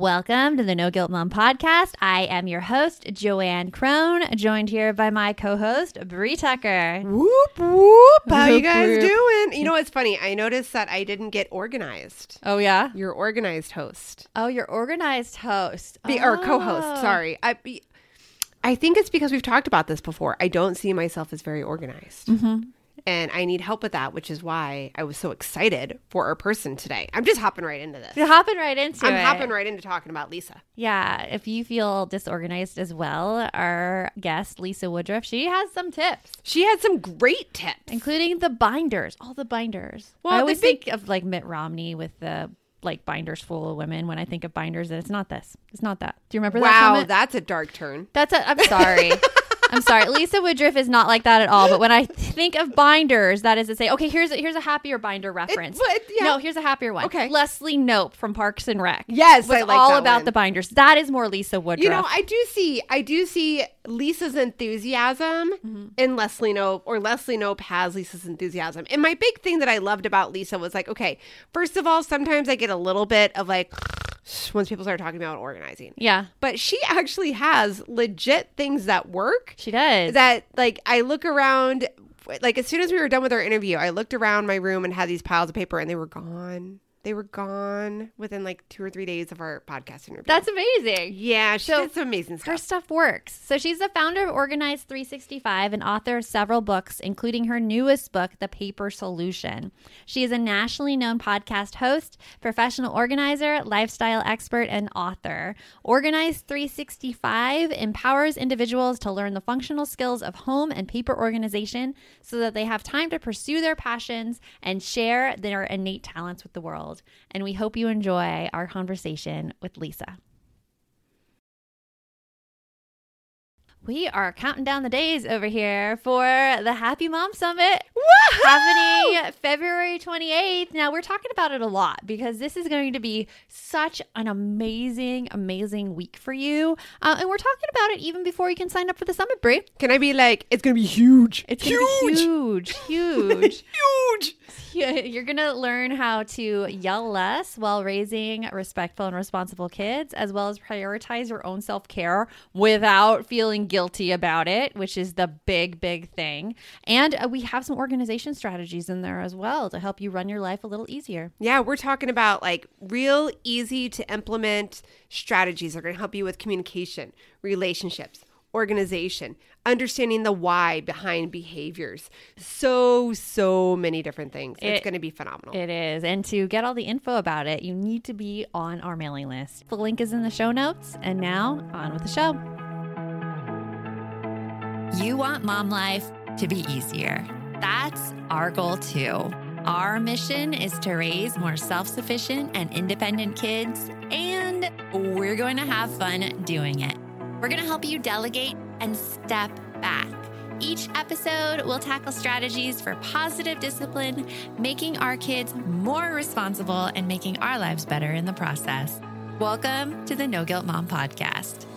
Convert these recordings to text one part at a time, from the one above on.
Welcome to the No Guilt Mom podcast. I am your host, Joanne Crone, joined here by my co host, Brie Tucker. Whoop whoop! How you guys whoop. doing? You know what's funny? I noticed that I didn't get organized. Oh, yeah? You're organized host, Oh, you're organized host. Be- or co-host. Oh. Sorry, I. Be- I think it's because we've talked about this before. I don't see myself as very organized, Mm-hmm. And I need help with that, which is why I was so excited for our person today. I'm just hopping right into this. You're hopping right into it. I'm it. hopping right into talking about Lisa. Yeah, if you feel disorganized as well, our guest, Lisa Woodruff, she has some tips. She had some great tips. including the binders, all the binders. Well, I always big- think of like Mitt Romney with the like binders full of women when I think of binders, and it's not this. It's not that. Do you remember that? Wow, that's a dark turn. That's a. I'm sorry. I'm sorry. Lisa Woodruff is not like that at all. But when I think of binders, that is to say, okay, here's a, here's a happier binder reference. but, yeah. No, here's a happier one. Okay. Leslie Knope from Parks and Rec. Yes, was I like all about one. the binders. That is more Lisa Woodruff. You know, I do see, I do see Lisa's enthusiasm Mm-hmm. in Leslie Knope, or Leslie Knope has Lisa's enthusiasm. And my big thing that I loved about Lisa was like, okay, first of all, sometimes I get a little bit of like once people start talking about organizing, yeah, but she actually has legit things that work. she does. That like I look around, like as soon as we were done with our interview, I looked around my room and had these piles of paper, and they were gone. They were gone within like two or three days of our podcast interview. That's amazing. yeah, she So, did some amazing stuff. Her stuff. stuff works. So she's the founder of Organize 365 and author of several books, including her newest book, The Paper Solution. She is a nationally known podcast host, professional organizer, lifestyle expert, and author. Organize 365 empowers individuals to learn the functional skills of home and paper organization so that they have time to pursue their passions and share their innate talents with the world. And we hope you enjoy our conversation with Lisa. We are counting down the days over here for the Happy Mom Summit happening February 28th. Now, we're talking about it a lot because this is going to be such an amazing, amazing week for you. Uh, and we're talking about it even before you can sign up for the summit, Brie. Can I be like, it's gonna be huge. It's going to be huge, huge. huge. You're going to learn how to yell less while raising respectful and responsible kids, as well as prioritize your own self care without feeling guilty about it, which is the big, big thing. And uh, we have some organization strategies in there as well to help you run your life a little easier. Yeah, we're talking about like real easy to implement strategies that are gonna help you with communication, relationships, organization, understanding the why behind behaviors. So, so many different things. it's gonna be phenomenal. It is. And to get all the info about it, you need to be on our mailing list. The link is in the show notes. And now, on with the show. You want mom life to be easier. That's our goal too. Our mission is to raise more self sufficient and independent kids, and we're going to have fun doing it. We're going to help you delegate and step back. Each episode we'll tackle strategies for positive discipline, making our kids more responsible and making our lives better in the process. Welcome to the No Guilt Mom Podcast.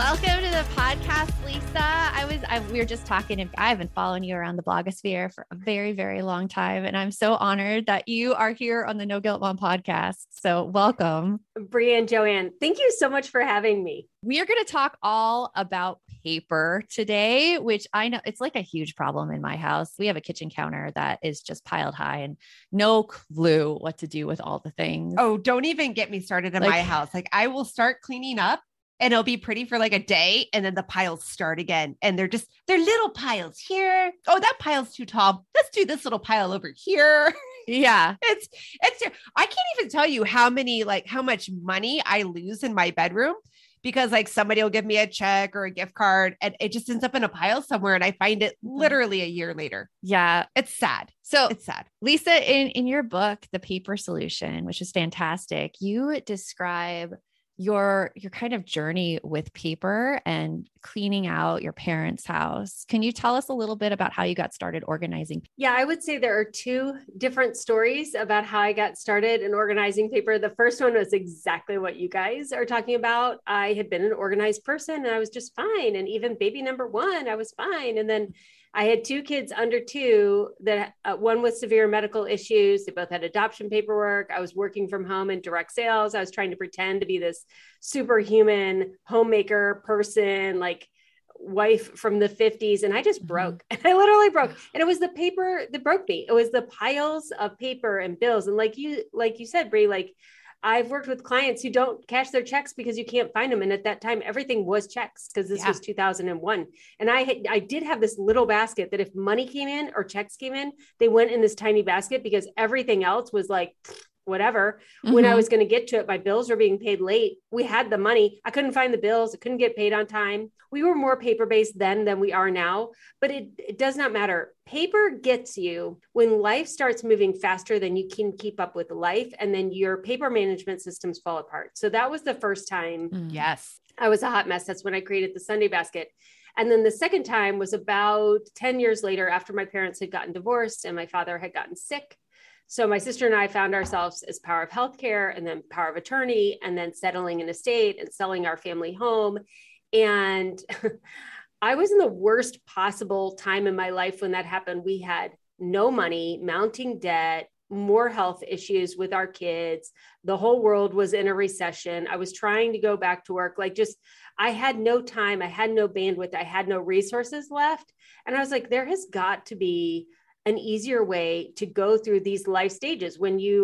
Welcome to the podcast, Lisa. I was I, we were just talking. I've been following you around the blogosphere for a very, very long time, and I'm so honored that you are here on the No Guilt Mom podcast. So, welcome, Brie and Joanne. Thank you so much for having me. We are going to talk all about paper today, which I know it's like a huge problem in my house. We have a kitchen counter that is just piled high, and no clue what to do with all the things. Oh, don't even get me started in Like- my house. Like I will start cleaning up and it'll be pretty for like a day and then the piles start again. And they're just they're little piles here. Oh, that pile's too tall. Let's do this little pile over here. yeah, it's it's I can't even tell you how many like how much money I lose in my bedroom because like somebody will give me a check or a gift card and it just ends up in a pile somewhere and I find it Mhm. literally a year later. yeah. It's sad. So, It's sad. Lisa, in in your book, The Paper Solution, which is fantastic, you describe your your kind of journey with paper and cleaning out your parents' house. Can you tell us a little bit about how you got started organizing? Yeah, I would say there are two different stories about how I got started in organizing paper. The first one was exactly what you guys are talking about. I had been an organized person and I was just fine. And even baby number one, I was fine. And then I had two kids under two that uh, one with severe medical issues. They both had adoption paperwork. I was working from home in direct sales. I was trying to pretend to be this superhuman homemaker person, like wife from the 50s. And I just Mhm. broke. I literally broke. And it was the paper that broke me. It was the piles of paper and bills. And like you, like you said, Brie, like I've worked with clients who don't cash their checks because you can't find them. And at that time, everything was checks because this Yeah. was 2001. And I had, I did have this little basket that if money came in or checks came in, they went in this tiny basket because everything else was like whatever. When I Mhm. was going to get to it, my bills were being paid late. We had the money. I couldn't find the bills. I couldn't get paid on time. We were more paper based then than we are now, but it, it does not matter. Paper gets you when life starts moving faster than you can keep up with life, and then your paper management systems fall apart. So that was the first time Mm. Yes. I was a hot mess. That's when I created the Sunday basket. And then the second time was about 10 years later after my parents had gotten divorced and my father had gotten sick. So my sister and I found ourselves as power of healthcare and then power of attorney and then settling in an estate and selling our family home. And I was in the worst possible time in my life when that happened. We had no money, mounting debt, more health issues with our kids. The whole world was in a recession. I was trying to go back to work, like just I had no time, I had no bandwidth, I had no resources left. And I was like, there has got to be an easier way to go through these life stages. When you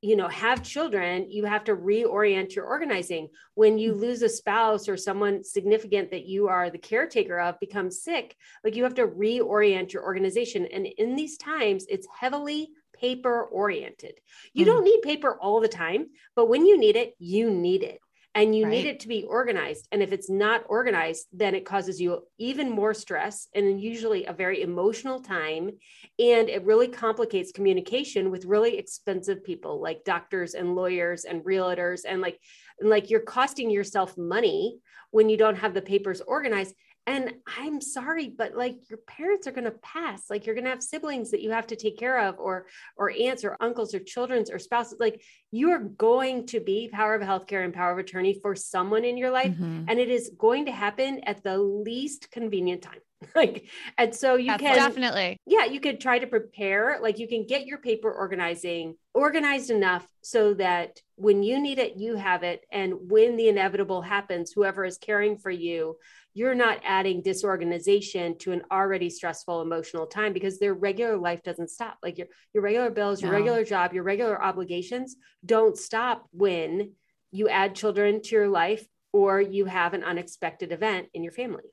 you know have children you have to reorient your organizing. When you lose a spouse or someone significant that you are the caretaker of becomes sick like you have to reorient your organization. And in these times it's heavily paper oriented you Hmm. don't need paper all the time but when you need it you need it and you need it to be organized. And if it's not organized then it causes you even more stress and usually a very emotional time. And it really complicates communication with really expensive people like doctors and lawyers and realtors and like like you're costing yourself money when you don't have the papers organized and i'm sorry but like your parents are going to pass like you're going to have siblings that you have to take care of or or aunts or uncles or children's or spouses like you are going to be power of healthcare and power of attorney for someone in your life Mhm. and it is going to happen at the least convenient time like and so you That's can Definitely. yeah you could try to prepare like you can get your paper organizing organized enough so that when you need it you have it and when the inevitable happens whoever is caring for you you're not adding disorganization to an already stressful emotional time because their regular life doesn't stop like your your regular bills your No. regular job your regular obligations don't stop when you add children to your life or you have an unexpected event in your family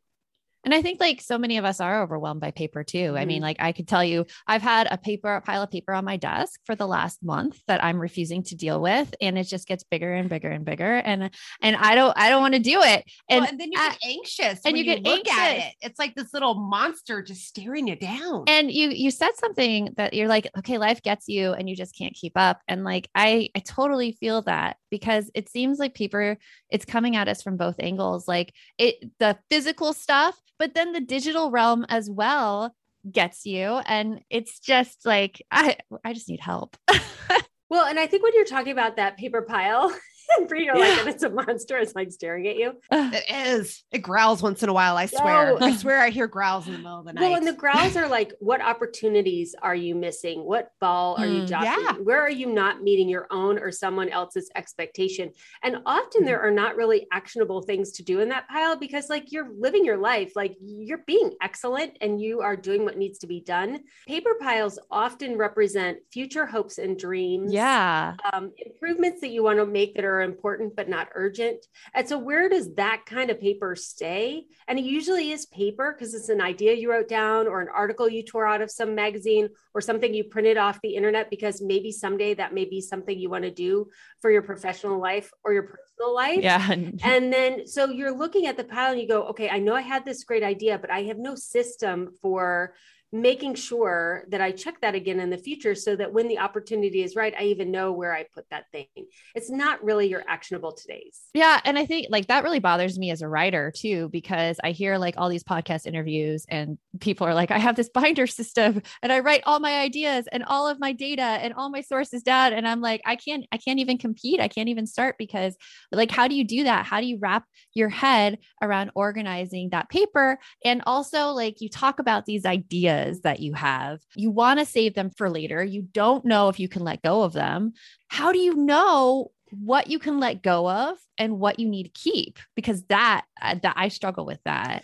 And I think like so many of us are overwhelmed by paper too. I mean, mm-hmm. like I could tell you, I've had a paper, a pile of paper on my desk for the last month that I'm refusing to deal with. And it just gets bigger and bigger and bigger. And and I don't I don't want to do it. And, Well, and then you I- get anxious and when you get look at anxious. it. It's like this little monster just staring you down. and you you said something that you're like okay life gets you and you just can't keep up and like i i totally feel that because it seems like paper it's coming at us from both angles like it the physical stuff but then the digital realm as well gets you and it's just like i i just need help. Well, and I think when you're talking about that paper pile, and Brie, you're like, and it's a monster, it's like staring at you. it is. It growls once in a while. I swear. No. I swear I hear growls in the middle of the night. Well, and the growls are like, what opportunities are you missing? What ball are you Mm, dropping? yeah. Where are you not meeting your own or someone else's expectation? And often there are not really actionable things to do in that pile because, like, you're living your life, like, you're being excellent and you are doing what needs to be done. Paper piles often represent future hopes and dreams. yeah um, improvements that you want to make that are important but not urgent. And so, where does that kind of paper stay? And it usually is paper because it's an idea you wrote down or an article you tore out of some magazine or something you printed off the internet because maybe someday that may be something you want to do for your professional life or your personal life. yeah And then, so you're looking at the pile and you go, okay, I know I had this great idea, but I have no system for making sure that I check that again in the future so that when the opportunity is right, I even know where I put that thing. It's not really your actionable today's. Yeah. And I think like that really bothers me as a writer too, because I hear like all these podcast interviews and people are like, I have this binder system and I write all my ideas and all of my data and all my sources down. And I'm like, I can't, I can't even compete. I can't even start because like, how do you do that? How do you wrap your head around organizing that paper? And also like you talk about these ideas that you have, you want to save them for later. You don't know if you can let go of them how do you know what you can let go of and what you need to keep because that uh, that I struggle with that.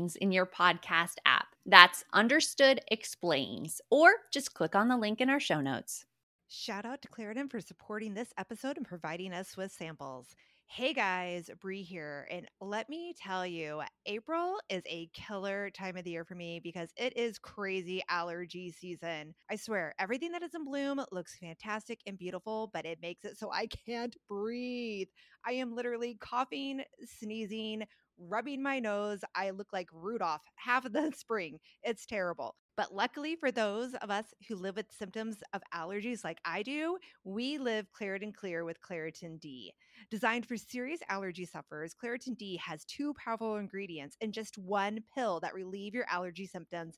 in your podcast app. That's Understood Explains, or just click on the link in our show notes. Shout out to Claritin for supporting this episode and providing us with samples. Hey guys, Brie here. And let me tell you, April is a killer time of the year for me because it is crazy allergy season. I swear, everything that is in bloom looks fantastic and beautiful, but it makes it so I can't breathe. I am literally coughing, sneezing, rubbing my nose. I look like Rudolph half of the spring. It's terrible. But luckily for those of us who live with symptoms of allergies like I do, we live Claritin Clear with Claritin D. Designed for serious allergy sufferers, Claritin D has two powerful ingredients in just one pill that relieve your allergy symptoms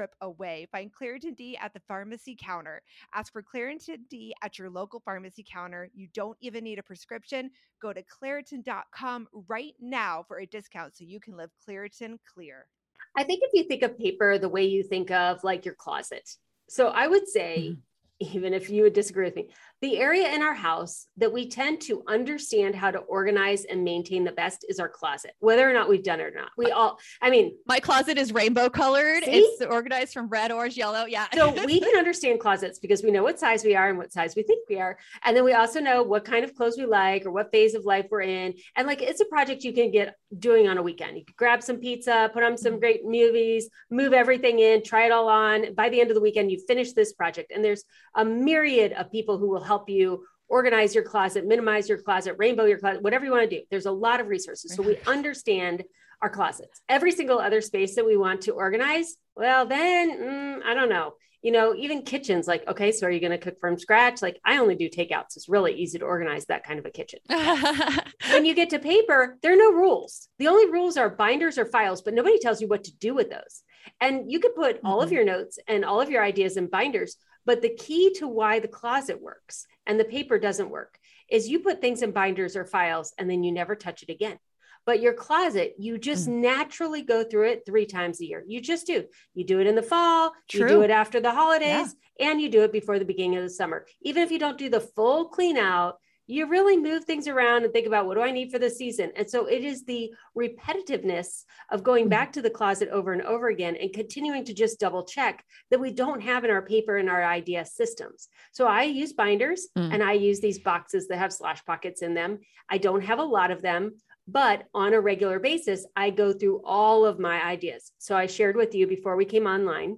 trip away. Find Claritin D at the pharmacy counter. Ask for Claritin D at your local pharmacy counter. You don't even need a prescription. Go to Claritin.com right now for a discount so you can live Claritin clear. I think if you think of paper the way you think of like your closet. So I would say, mm-hmm. even if you would disagree with me, the area in our house that we tend to understand how to organize and maintain the best is our closet, whether or not we've done it or not. We all, I mean, my closet is rainbow colored. See? It's organized from red, orange, yellow. Yeah. so we can understand closets because we know what size we are and what size we think we are. And then we also know what kind of clothes we like or what phase of life we're in. And like it's a project you can get doing on a weekend. You can grab some pizza, put on some mm-hmm. great movies, move everything in, try it all on. By the end of the weekend, you finish this project. And there's a myriad of people who will help you organize your closet, minimize your closet, rainbow your closet, whatever you want to do. There's a lot of resources. So we understand our closets. Every single other space that we want to organize, well, then mm, I don't know. You know, even kitchens, like, okay, so are you going to cook from scratch? Like, I only do takeouts. It's really easy to organize that kind of a kitchen. when you get to paper, there are no rules. The only rules are binders or files, but nobody tells you what to do with those. And you could put mm-hmm. all of mm-hmm. your notes and all of your ideas in binders, but the key to why the closet works and the paper doesn't work is you put things in binders or files and then you never touch it again. But your closet, you just mm. naturally go through it three times a year. You just do. You do it in the fall, True. you do it after the holidays, yeah. and you do it before the beginning of the summer. Even if you don't do the full clean out, you really move things around and think about what do I need for the season. And so it is the repetitiveness of going mm-hmm. back to the closet over and over again and continuing to just double check that we don't have in our paper and our idea systems. So I use binders mm. and I use these boxes that have slash pockets in them. I don't have a lot of them. But on a regular basis, I go through all of my ideas. So I shared with you before we came online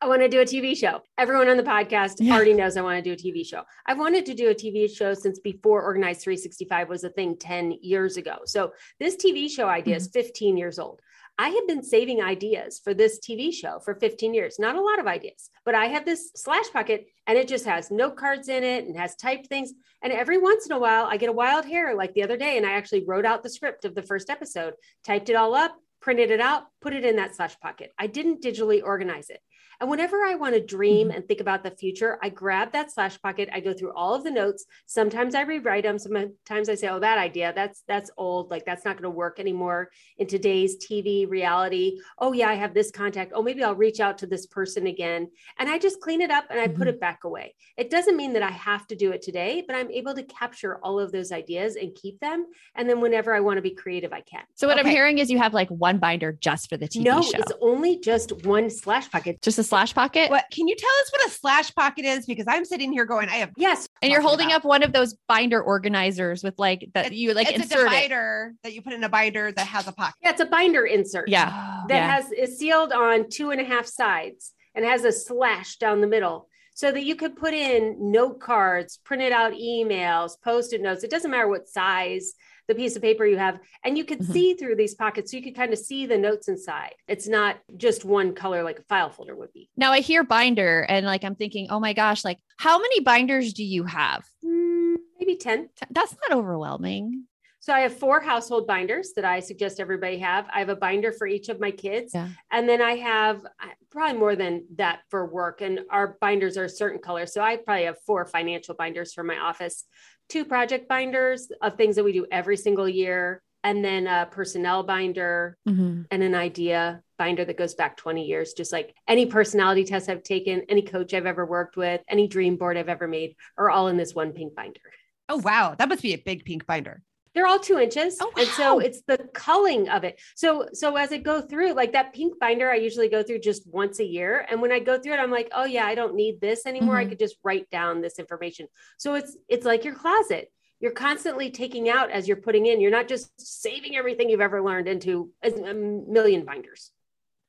I want to do a TV show. Everyone on the podcast yeah. already knows I want to do a TV show. I've wanted to do a TV show since before Organize 365 was a thing 10 years ago. So this TV show idea mm-hmm. is 15 years old. I have been saving ideas for this TV show for 15 years. Not a lot of ideas, but I have this slash pocket and it just has note cards in it and has typed things. And every once in a while, I get a wild hair like the other day, and I actually wrote out the script of the first episode, typed it all up, printed it out, put it in that slash pocket. I didn't digitally organize it. And whenever I want to dream mm-hmm. and think about the future, I grab that slash pocket. I go through all of the notes. Sometimes I rewrite them. Sometimes I say, "Oh, that idea, that's that's old. Like that's not going to work anymore in today's TV reality." Oh yeah, I have this contact. Oh, maybe I'll reach out to this person again. And I just clean it up and I mm-hmm. put it back away. It doesn't mean that I have to do it today, but I'm able to capture all of those ideas and keep them. And then whenever I want to be creative, I can. So what okay. I'm hearing is you have like one binder just for the TV no, show. it's only just one slash pocket. Just a slash pocket. What can you tell us what a slash pocket is? Because I'm sitting here going, I have yes. And you're holding about. up one of those binder organizers with like that you like it's insert a divider it. that you put in a binder that has a pocket. Yeah, it's a binder insert. Yeah. That yeah. has is sealed on two and a half sides and has a slash down the middle so that you could put in note cards, printed out emails, post-it notes. It doesn't matter what size the piece of paper you have and you could mm-hmm. see through these pockets so you could kind of see the notes inside it's not just one color like a file folder would be now i hear binder and like i'm thinking oh my gosh like how many binders do you have mm, maybe 10 that's not overwhelming so I have four household binders that I suggest everybody have. I have a binder for each of my kids. Yeah. And then I have probably more than that for work. And our binders are a certain color. So I probably have four financial binders for my office, two project binders of things that we do every single year, and then a personnel binder mm-hmm. and an idea binder that goes back 20 years, just like any personality test I've taken, any coach I've ever worked with, any dream board I've ever made are all in this one pink binder. Oh, wow. That must be a big pink binder they're all two inches oh, wow. and so it's the culling of it. So so as i go through like that pink binder i usually go through just once a year and when i go through it i'm like oh yeah i don't need this anymore. Mm-hmm. i could just write down this information. So it's it's like your closet. You're constantly taking out as you're putting in. You're not just saving everything you've ever learned into a million binders.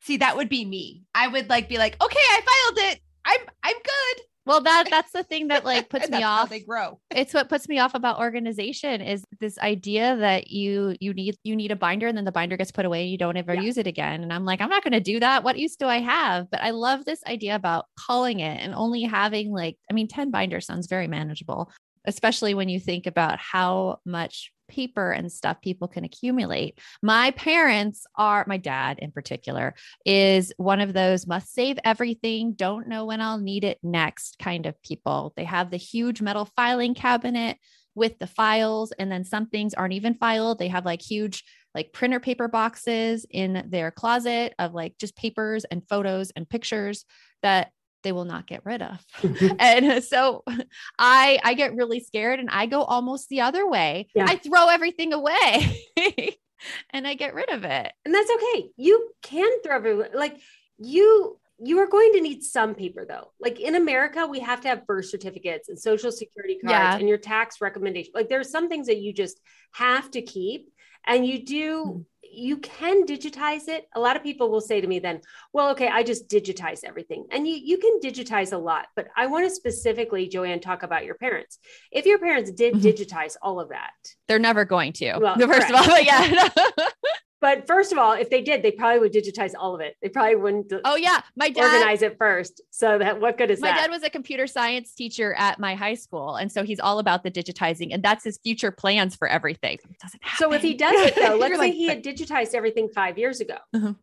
See that would be me. I would like be like okay i filed it. I'm i'm good well, that that's the thing that like puts me off. they grow. It's what puts me off about organization is this idea that you you need you need a binder and then the binder gets put away and you don't ever yeah. use it again. And I'm like, I'm not going to do that. What use do I have? But I love this idea about calling it and only having like, I mean, 10 binders sounds very manageable, especially when you think about how much paper and stuff people can accumulate. My parents are, my dad in particular, is one of those must save everything, don't know when I'll need it next kind of people. They have the huge metal filing cabinet with the files, and then some things aren't even filed. They have like huge, like printer paper boxes in their closet of like just papers and photos and pictures that they will not get rid of. and so I I get really scared and I go almost the other way. Yeah. I throw everything away and I get rid of it. And that's okay. You can throw everyone like you you are going to need some paper though. Like in America, we have to have birth certificates and social security cards Yeah. and your tax recommendation. Like there's some things that you just have to keep. And you do, mm-hmm. You can digitize it. A lot of people will say to me then, well, okay, I just digitize everything. And you you can digitize a lot, but I want to specifically, Joanne, talk about your parents. If your parents did Mhm. digitize all of that, They're never going to. Well, first of all, but yeah. but first of all, if they did, they probably would digitize all of it. They probably wouldn't oh yeah, my dad organize it first. So that what good is my that? dad was a computer science teacher at my high school and so he's all about the digitizing and that's his future plans for everything. It doesn't so if he does it though, let's say like, he had digitized everything five years ago. Uh-huh.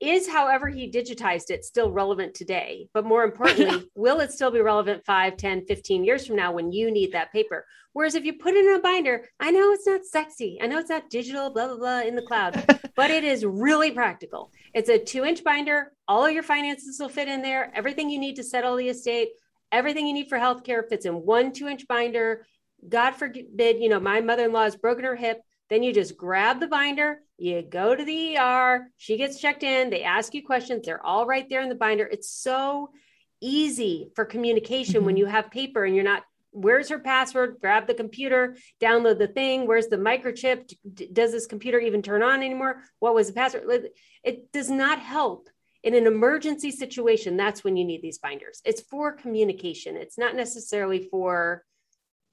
Is however he digitized it still relevant today? But more importantly, will it still be relevant 5, 10, 15 years from now when you need that paper? Whereas if you put it in a binder, I know it's not sexy. I know it's not digital, blah, blah, blah in the cloud, but it is really practical. It's a two inch binder. All of your finances will fit in there. Everything you need to settle the estate, everything you need for healthcare fits in one two inch binder. God forbid, you know, my mother in law has broken her hip. Then you just grab the binder, you go to the ER, she gets checked in, they ask you questions, they're all right there in the binder. It's so easy for communication when Mhm. you have paper and you're not where's her password? Grab the computer download the thing where's the microchip? D- does this computer even turn on anymore? What was the password? It does not help in an emergency situation. That's when you need these binders. It's for communication. It's not necessarily for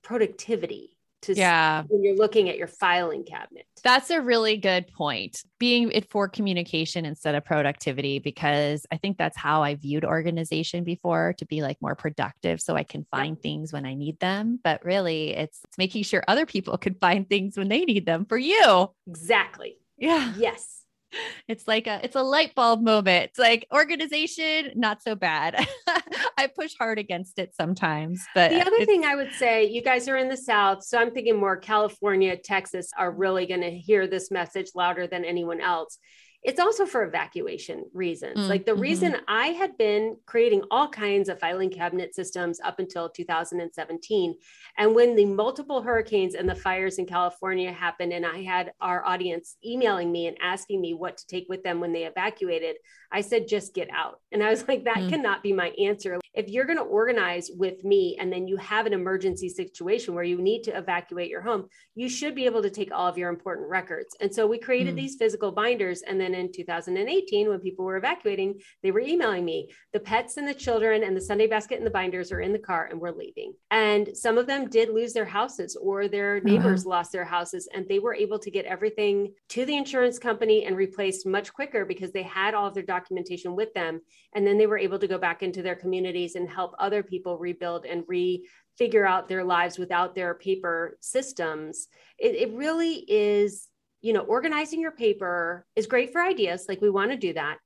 productivity to yeah. when you're looking at your filing cabinet That's a really good point. Being it for communication instead of productivity, because I think that's how I viewed organization before to be like more productive so I can find things when I need them. But really, it's, it's making sure other people can find things when they need them for you. exactly Yeah. yes It's like a it's a light bulb moment. It's like organization, not so bad. I push hard against it sometimes, but The other thing I would say, you guys are in the South, so I'm thinking more California, Texas are really going to hear this message louder than anyone else. It's also for evacuation reasons. Mm, like the mhm. reason I had been creating all kinds of filing cabinet systems up until 2017. And when the multiple hurricanes and the fires in California happened, and I had our audience emailing me and asking me what to take with them when they evacuated, I said, just get out. And I was like, that Mm. cannot be my answer. If you're going to organize with me and then you have an emergency situation where you need to evacuate your home, you should be able to take all of your important records. And so we created Mm. these physical binders. And then in 2018, when people were evacuating, they were emailing me the pets and the children and the Sunday basket and the binders are in the car and we're leaving. And some of them did lose their houses or their uh-huh. neighbors lost their houses and they were able to get everything to the insurance company and replaced much quicker because they had all of their documentation with them. And then they were able to go back into their communities and help other people rebuild and re figure out their lives without their paper systems. It, it really is, you know, organizing your paper is great for ideas. Like we want to do that,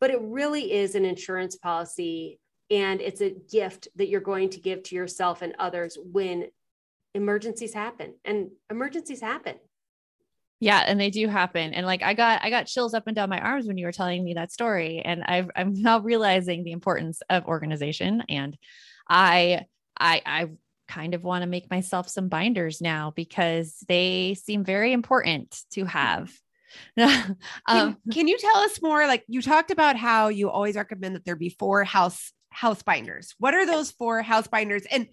but it really is an insurance policy and it's a gift that you're going to give to yourself and others when emergencies happen and emergencies happen Yeah, and they do happen. And like I got I got chills up and down my arms when you were telling me that story. And I've I'm now realizing the importance of organization. And I I I kind of want to make myself some binders now because they seem very important to have. Can, um, can you tell us more? Like you talked about how you always recommend that there be four house house binders. What are those four house binders? And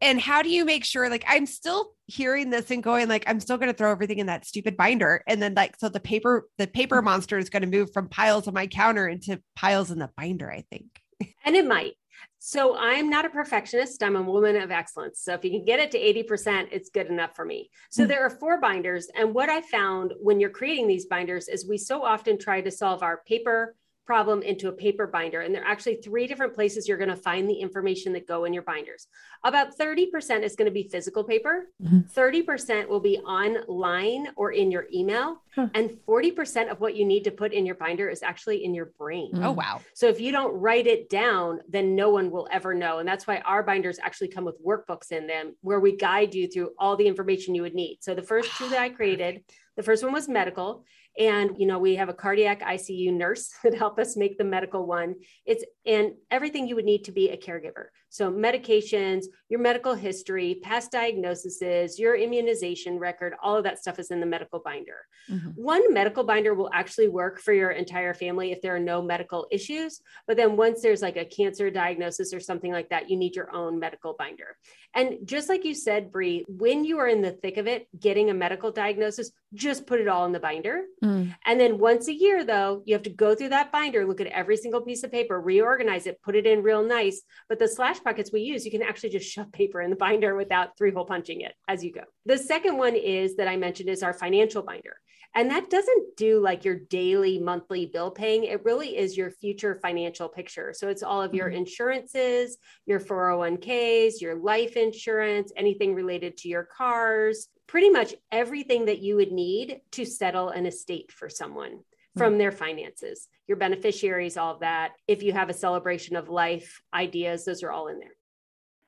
and how do you make sure like I'm still hearing this and going like I'm still going to throw everything in that stupid binder and then like so the paper the paper monster is going to move from piles on my counter into piles in the binder I think. and it might. So I'm not a perfectionist. I'm a woman of excellence. So if you can get it to 80%, it's good enough for me. So Mm. there are four binders. And what I found when you're creating these binders is we so often try to solve our paper problem into a paper binder. And there are actually three different places you're going to find the information that go in your binders. About 30% is going to be physical paper, Mhm. 30% will be online or in your email, Huh. and 40% of what you need to put in your binder is actually in your brain. Mm. Oh wow. So if you don't write it down, then no one will ever know. And that's why our binders actually come with workbooks in them where we guide you through all the information you would need. So the first two that I created, the first one was medical. And you know, we have a cardiac ICU nurse that help us make the medical one. It's and everything you would need to be a caregiver. So medications, your medical history, past diagnoses, your immunization record, all of that stuff is in the medical binder. Mhm. One medical binder will actually work for your entire family if there are no medical issues. But then once there's like a cancer diagnosis or something like that, you need your own medical binder. And just like you said, Brie, when you are in the thick of it, getting a medical diagnosis, just put it all in the binder. Mm. And then once a year, though, you have to go through that binder, look at every single piece of paper, reorganize it, put it in real nice. But the slash pockets we use, you can actually just shove paper in the binder without three hole punching it as you go. The second one is that I mentioned is our financial binder. And that doesn't do like your daily, monthly bill paying. It really is your future financial picture. So it's all of your Mhm. insurances, your 401ks, your life insurance, anything related to your cars, pretty much everything that you would need to settle an estate for someone from mm-hmm. their finances, your beneficiaries, all of that. If you have a celebration of life ideas, those are all in there.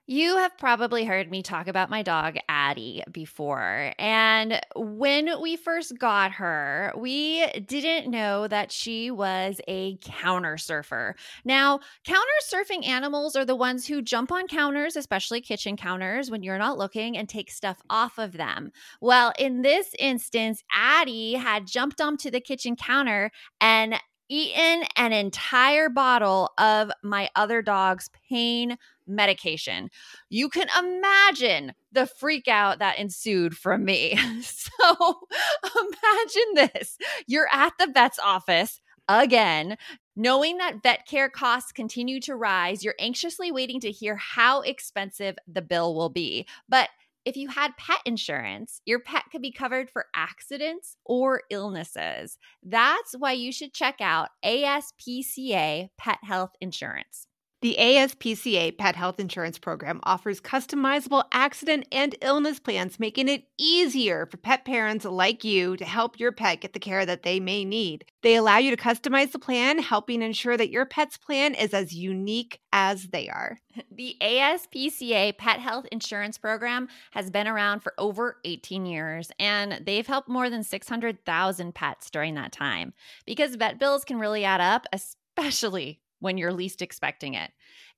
You have probably heard me talk about my dog, Addie, before. And when we first got her, we didn't know that she was a counter surfer. Now, counter surfing animals are the ones who jump on counters, especially kitchen counters, when you're not looking and take stuff off of them. Well, in this instance, Addie had jumped onto the kitchen counter and eaten an entire bottle of my other dog's pain medication. You can imagine the freak out that ensued from me. So imagine this you're at the vet's office again. Knowing that vet care costs continue to rise, you're anxiously waiting to hear how expensive the bill will be. But if you had pet insurance, your pet could be covered for accidents or illnesses. That's why you should check out ASPCA Pet Health Insurance. The ASPCA Pet Health Insurance Program offers customizable accident and illness plans, making it easier for pet parents like you to help your pet get the care that they may need. They allow you to customize the plan, helping ensure that your pet's plan is as unique as they are. The ASPCA Pet Health Insurance Program has been around for over 18 years, and they've helped more than 600,000 pets during that time. Because vet bills can really add up, especially when you're least expecting it.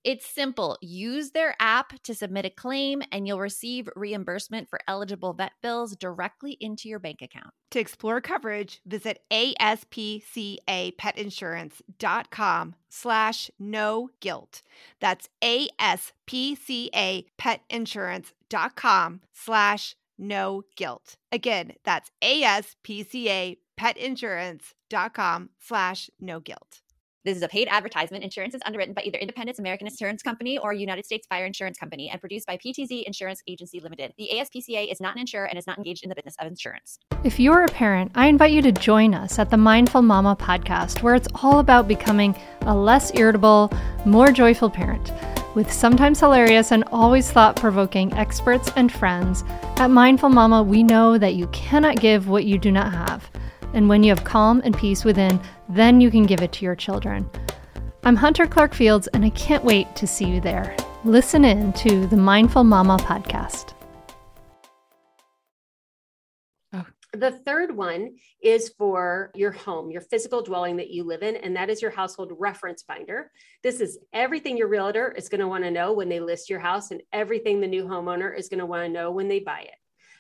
It's simple. Use their app to submit a claim, and you'll receive reimbursement for eligible vet bills directly into your bank account. To explore coverage, visit aspcapetinsurance.com slash no guilt. That's aspcapetinsurance.com slash no guilt. Again, that's aspcapetinsurance.com slash no guilt. This is a paid advertisement. Insurance is underwritten by either Independence American Insurance Company or United States Fire Insurance Company and produced by PTZ Insurance Agency Limited. The ASPCA is not an insurer and is not engaged in the business of insurance. If you're a parent, I invite you to join us at the Mindful Mama podcast, where it's all about becoming a less irritable, more joyful parent. With sometimes hilarious and always thought provoking experts and friends, at Mindful Mama, we know that you cannot give what you do not have. And when you have calm and peace within, then you can give it to your children. I'm Hunter Clark Fields, and I can't wait to see you there. Listen in to the Mindful Mama podcast. Oh. The third one is for your home, your physical dwelling that you live in, and that is your household reference binder. This is everything your realtor is going to want to know when they list your house, and everything the new homeowner is going to want to know when they buy it.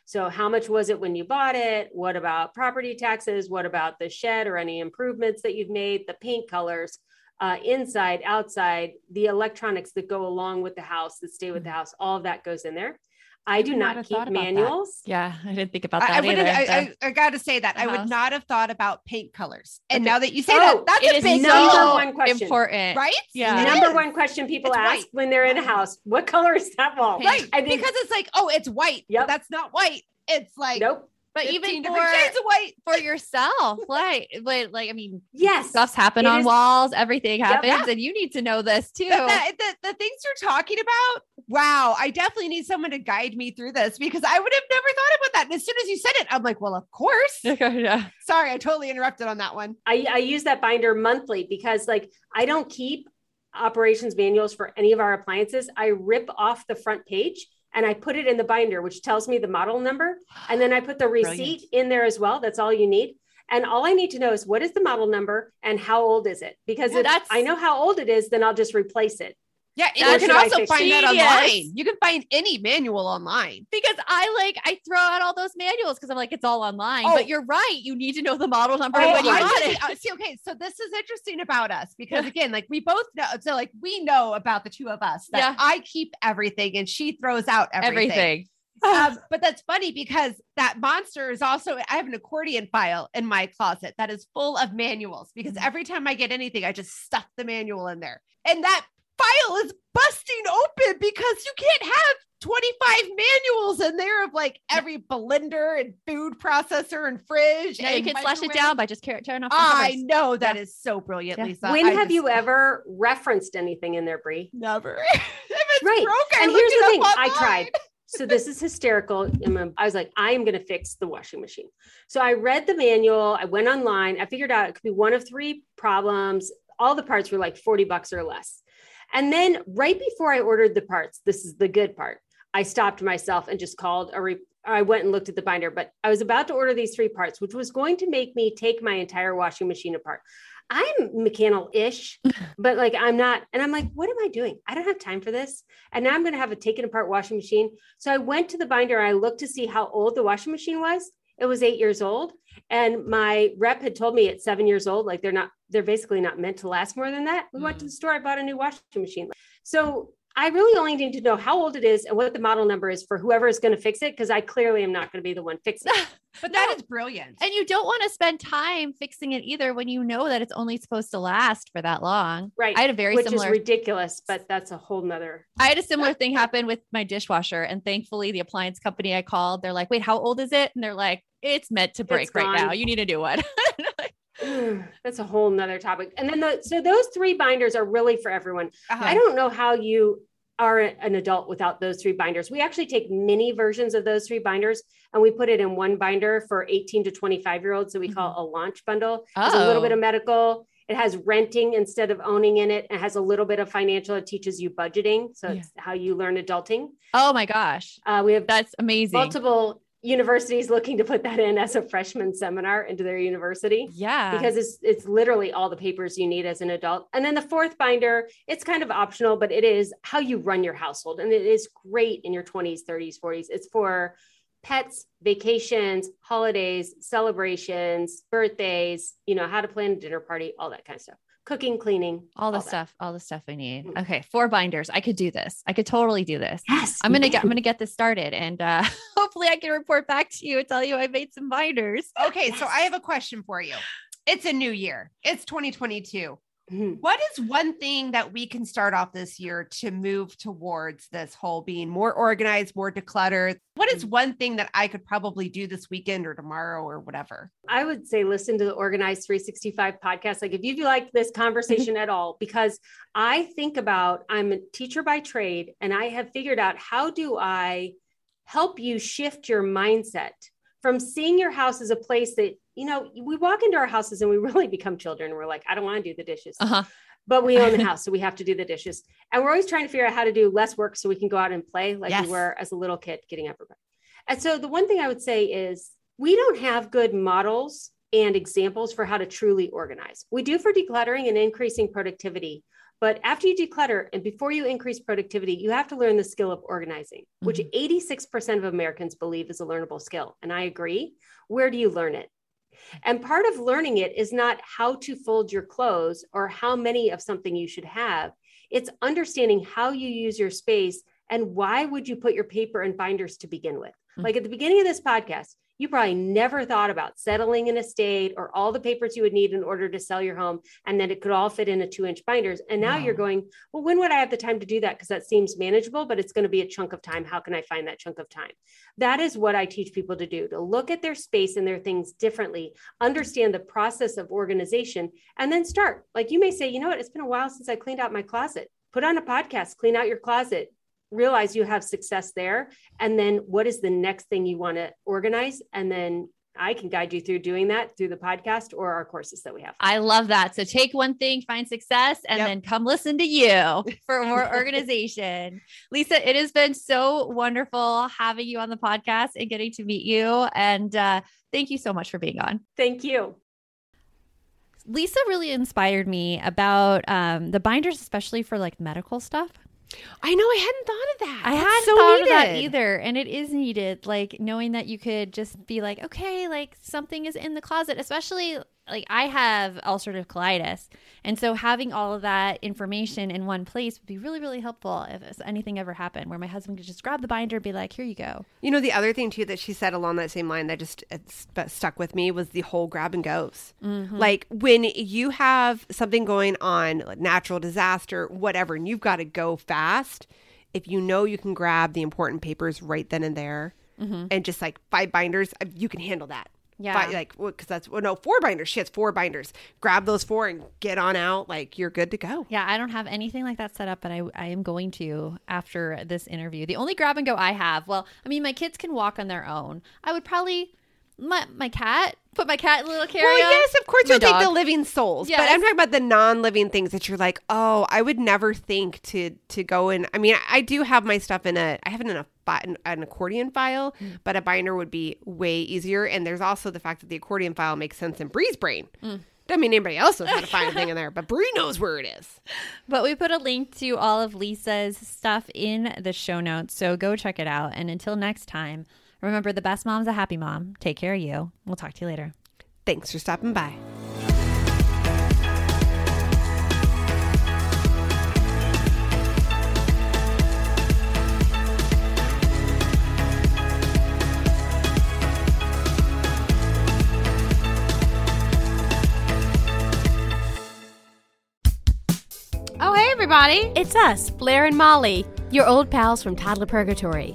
So, how much was it when you bought it? What about property taxes? What about the shed or any improvements that you've made? The paint colors, uh, inside, outside, the electronics that go along with the house, that stay with the house, all of that goes in there. I do would not not keep thought that. manuals. Yeah, I didn't think about that I wouldn't. either. I, I, I got to say that I would not have thought about paint colors. And Okay. now that you say Oh, that, that's it a is big number deal, one question. important. right? Yeah. It Number is. one question people It's ask white. when they're in a house: What color is that wall? right? I think because it's like, oh, it's white. Yep. That's not white. It's like nope. But even for, different shades of white. for yourself, like, but like, I mean, Yes. stuff's happen on is- walls, everything Yep. happens, and you need to know this too. But the, the, the things you're talking about, wow, I definitely need someone to guide me through this because I would have never thought about that. And as soon as you said it, I'm like, well, of course. yeah. Sorry, I totally interrupted on that one. I, I use that binder monthly because like I don't keep operations manuals for any of our appliances. I rip off the front page and I put it in the binder, which tells me the model number. And then I put the receipt in there as well. That's all you need. And all I need to know is what is the model number and how old is it? Because Yeah, if that's- I know how old it is, then I'll just replace it. Yeah, and Or you can also find that online. You can find any manual online. Because I like I throw out all those manuals because I'm like it's all online. Oh. But you're right. You need to know the model number Oh, when you got it. see, okay, so this is interesting about us because again, like we both know, so like we know about the two of us that Yeah. I keep everything and she throws out everything. Everything. um, but that's funny because that monster is also I have an accordion file in my closet that is full of manuals because Mm-hmm. every time I get anything, I just stuff the manual in there. And that file is busting open because you can't have 25 manuals in there of like every blender and food processor and fridge. Now you and can slash it down by just tear- tearing off the I covers. know that is so brilliant, Yeah. Lisa. when I have just- you ever referenced anything in there, Brie? never? if it's Right. broke, I and here's it the up thing I tried. So this is hysterical. I'm a- I was like, I am going to fix the washing machine. So I read the manual. I went online. I figured out it could be one of three problems. All the parts were like 40 bucks or less. And then right before I ordered the parts, this is the good part. I stopped myself and just called a re- I went and looked at the binder, but I was about to order these three parts, which was going to make me take my entire washing machine apart. I'm mechanical ish, but like I'm not. And I'm like, what am I doing? I don't have time for this. And now I'm going to have a taken apart washing machine. So I went to the binder and I looked to see how old the washing machine was. It was eight years old. And my rep had told me at seven years old, like they're not, they're basically not meant to last more than that. We went to mm. the store, I bought a new washing machine. So I really only need to know how old it is and what the model number is for whoever is going to fix it, because I clearly am not going to be the one fixing it. But that is brilliant. And you don't want to spend time fixing it either when you know that it's only supposed to last for that long. Right. I had a very Which similar is ridiculous, but that's a whole nother. I had a similar thing happen with my dishwasher. And thankfully the appliance company I called, they're like, wait, how old is it? And they're like, it's meant to break right now. You need a new one. that's a whole nother topic. And then the so those three binders are really for everyone. Uh-huh. I don't know how you are an adult without those three binders. We actually take mini versions of those three binders and we put it in one binder for 18 to 25 year olds. So we call it a launch bundle. There's a little bit Oh. of medical. It has renting instead of owning in it. It has a little bit of financial. It teaches you budgeting. So Yeah. it's how you learn adulting. oh my gosh. Uh, we have That's amazing. multiple universities looking to put that in as a freshman seminar into their university yeah. because it's it's literally all the papers you need as an adult. And then the fourth binder, it's kind of optional, but it is how you run your household. And it is great in your 20s, 30s, 40s. It's for pets, vacations, holidays, celebrations, birthdays, you know, how to plan a dinner party, all that kind of stuff. Cooking, cleaning, all the that. stuff, all the stuff I need. Mm. Okay. Four binders. I could do this. I could totally do this. Yes. I'm gonna get I'm gonna get this started and uh hopefully I can report back to you and tell you I made some binders. Okay, so I have a question for you. It's a new year. It's 2022. Mhm. What is one thing that we can start off this year to move towards this whole being more organized, more decluttered? What is one thing that I could probably do this weekend or tomorrow or whatever? I would say listen to the Organized 365 podcast. Like if you like this conversation at all, because I think about I'm a teacher by trade and I have figured out how do I help you shift your mindset from seeing your house as a place that, you know, we walk into our houses and we really become children. We're like, I don't want to do the dishes. Uh-huh. But we own the house, so we have to do the dishes. And we're always trying to figure out how to do less work so we can go out and play like Yes. we were as a little kid getting up. And so the one thing I would say is we don't have good models and examples for how to truly organize. We do for decluttering and increasing productivity. But after you declutter and before you increase productivity, you have to learn the skill of organizing, which 86% of Americans believe is a learnable skill. And I agree. Where do you learn it? And part of learning it is not how to fold your clothes or how many of something you should have. It's understanding how you use your space and why would you put your paper and binders to begin with. Mhm. Like at the beginning of this podcast, you probably never thought about settling an estate or all the papers you would need in order to sell your home and then it could all fit in a two inch binders. And now you're going well when would i have the time to do that? Because that seems manageable but it's going to be a chunk of time. How can i find that chunk of time? That is what i teach people to do to look at their space and their things differently understand the process of organization and then start. Like you may say you know what? It's been a while since i cleaned out my closet. Put on a podcast clean out your closet realize you have success there and then what is the next thing you want to organize and then I can guide you through doing that through the podcast or our courses that we have. I love that. So take one thing, find success, and Yep. then come listen to you for more organization. Lisa, it has been so wonderful having you on the podcast and getting to meet you. And uh, thank you so much for being on. Thank you. Lisa really inspired me about um, the binders, especially for like medical stuff. I know. I hadn't thought of that. I That's hadn't so thought of that either. And it is needed, like knowing that you could just be like, okay, like something is in the closet, especially like I have ulcerative colitis. And so having all of that information in one place would be really, really helpful if anything ever happened where my husband could just grab the binder and be like, here you go. You know, the other thing too that she said along that same line that just stuck with me was the whole grab and goes. Like when you have something going on, like natural disaster, whatever, and you've got to go fast. If you know you can grab the important papers right then and there, and just like five binders, uh, you can handle that. Yeah. Fi- like because that's well, no four binders. She has four binders. Grab those four and get on out. Like you're good to go. Yeah, I don't have anything like that set up, but I, I am going to after this interview. The only grab and go I have, well, I mean, my kids can walk on their own. I would probably my my cat put my cat in a little carry Well, yes, of course you'll take the living souls, but I'm talking about the non-living things that you're like, oh, I would never think to to go in. I mean, I do have my stuff in a, I have it in a an, an accordion file, Mm. but a binder would be way easier. And there's also the fact that the accordion file makes sense in Brie's brain. Mm. Doesn't mean anybody else knows how to find a thing in there, but Bree knows where it is. But we put a link to all of Lisa's stuff in the show notes. So go check it out. And until next time, remember the best mom's a happy mom. Take care of you. We'll talk to you later. Thanks for stopping by. Oh, hey, everybody. It's us, Blair and Molly, your old pals from Toddler Purgatory.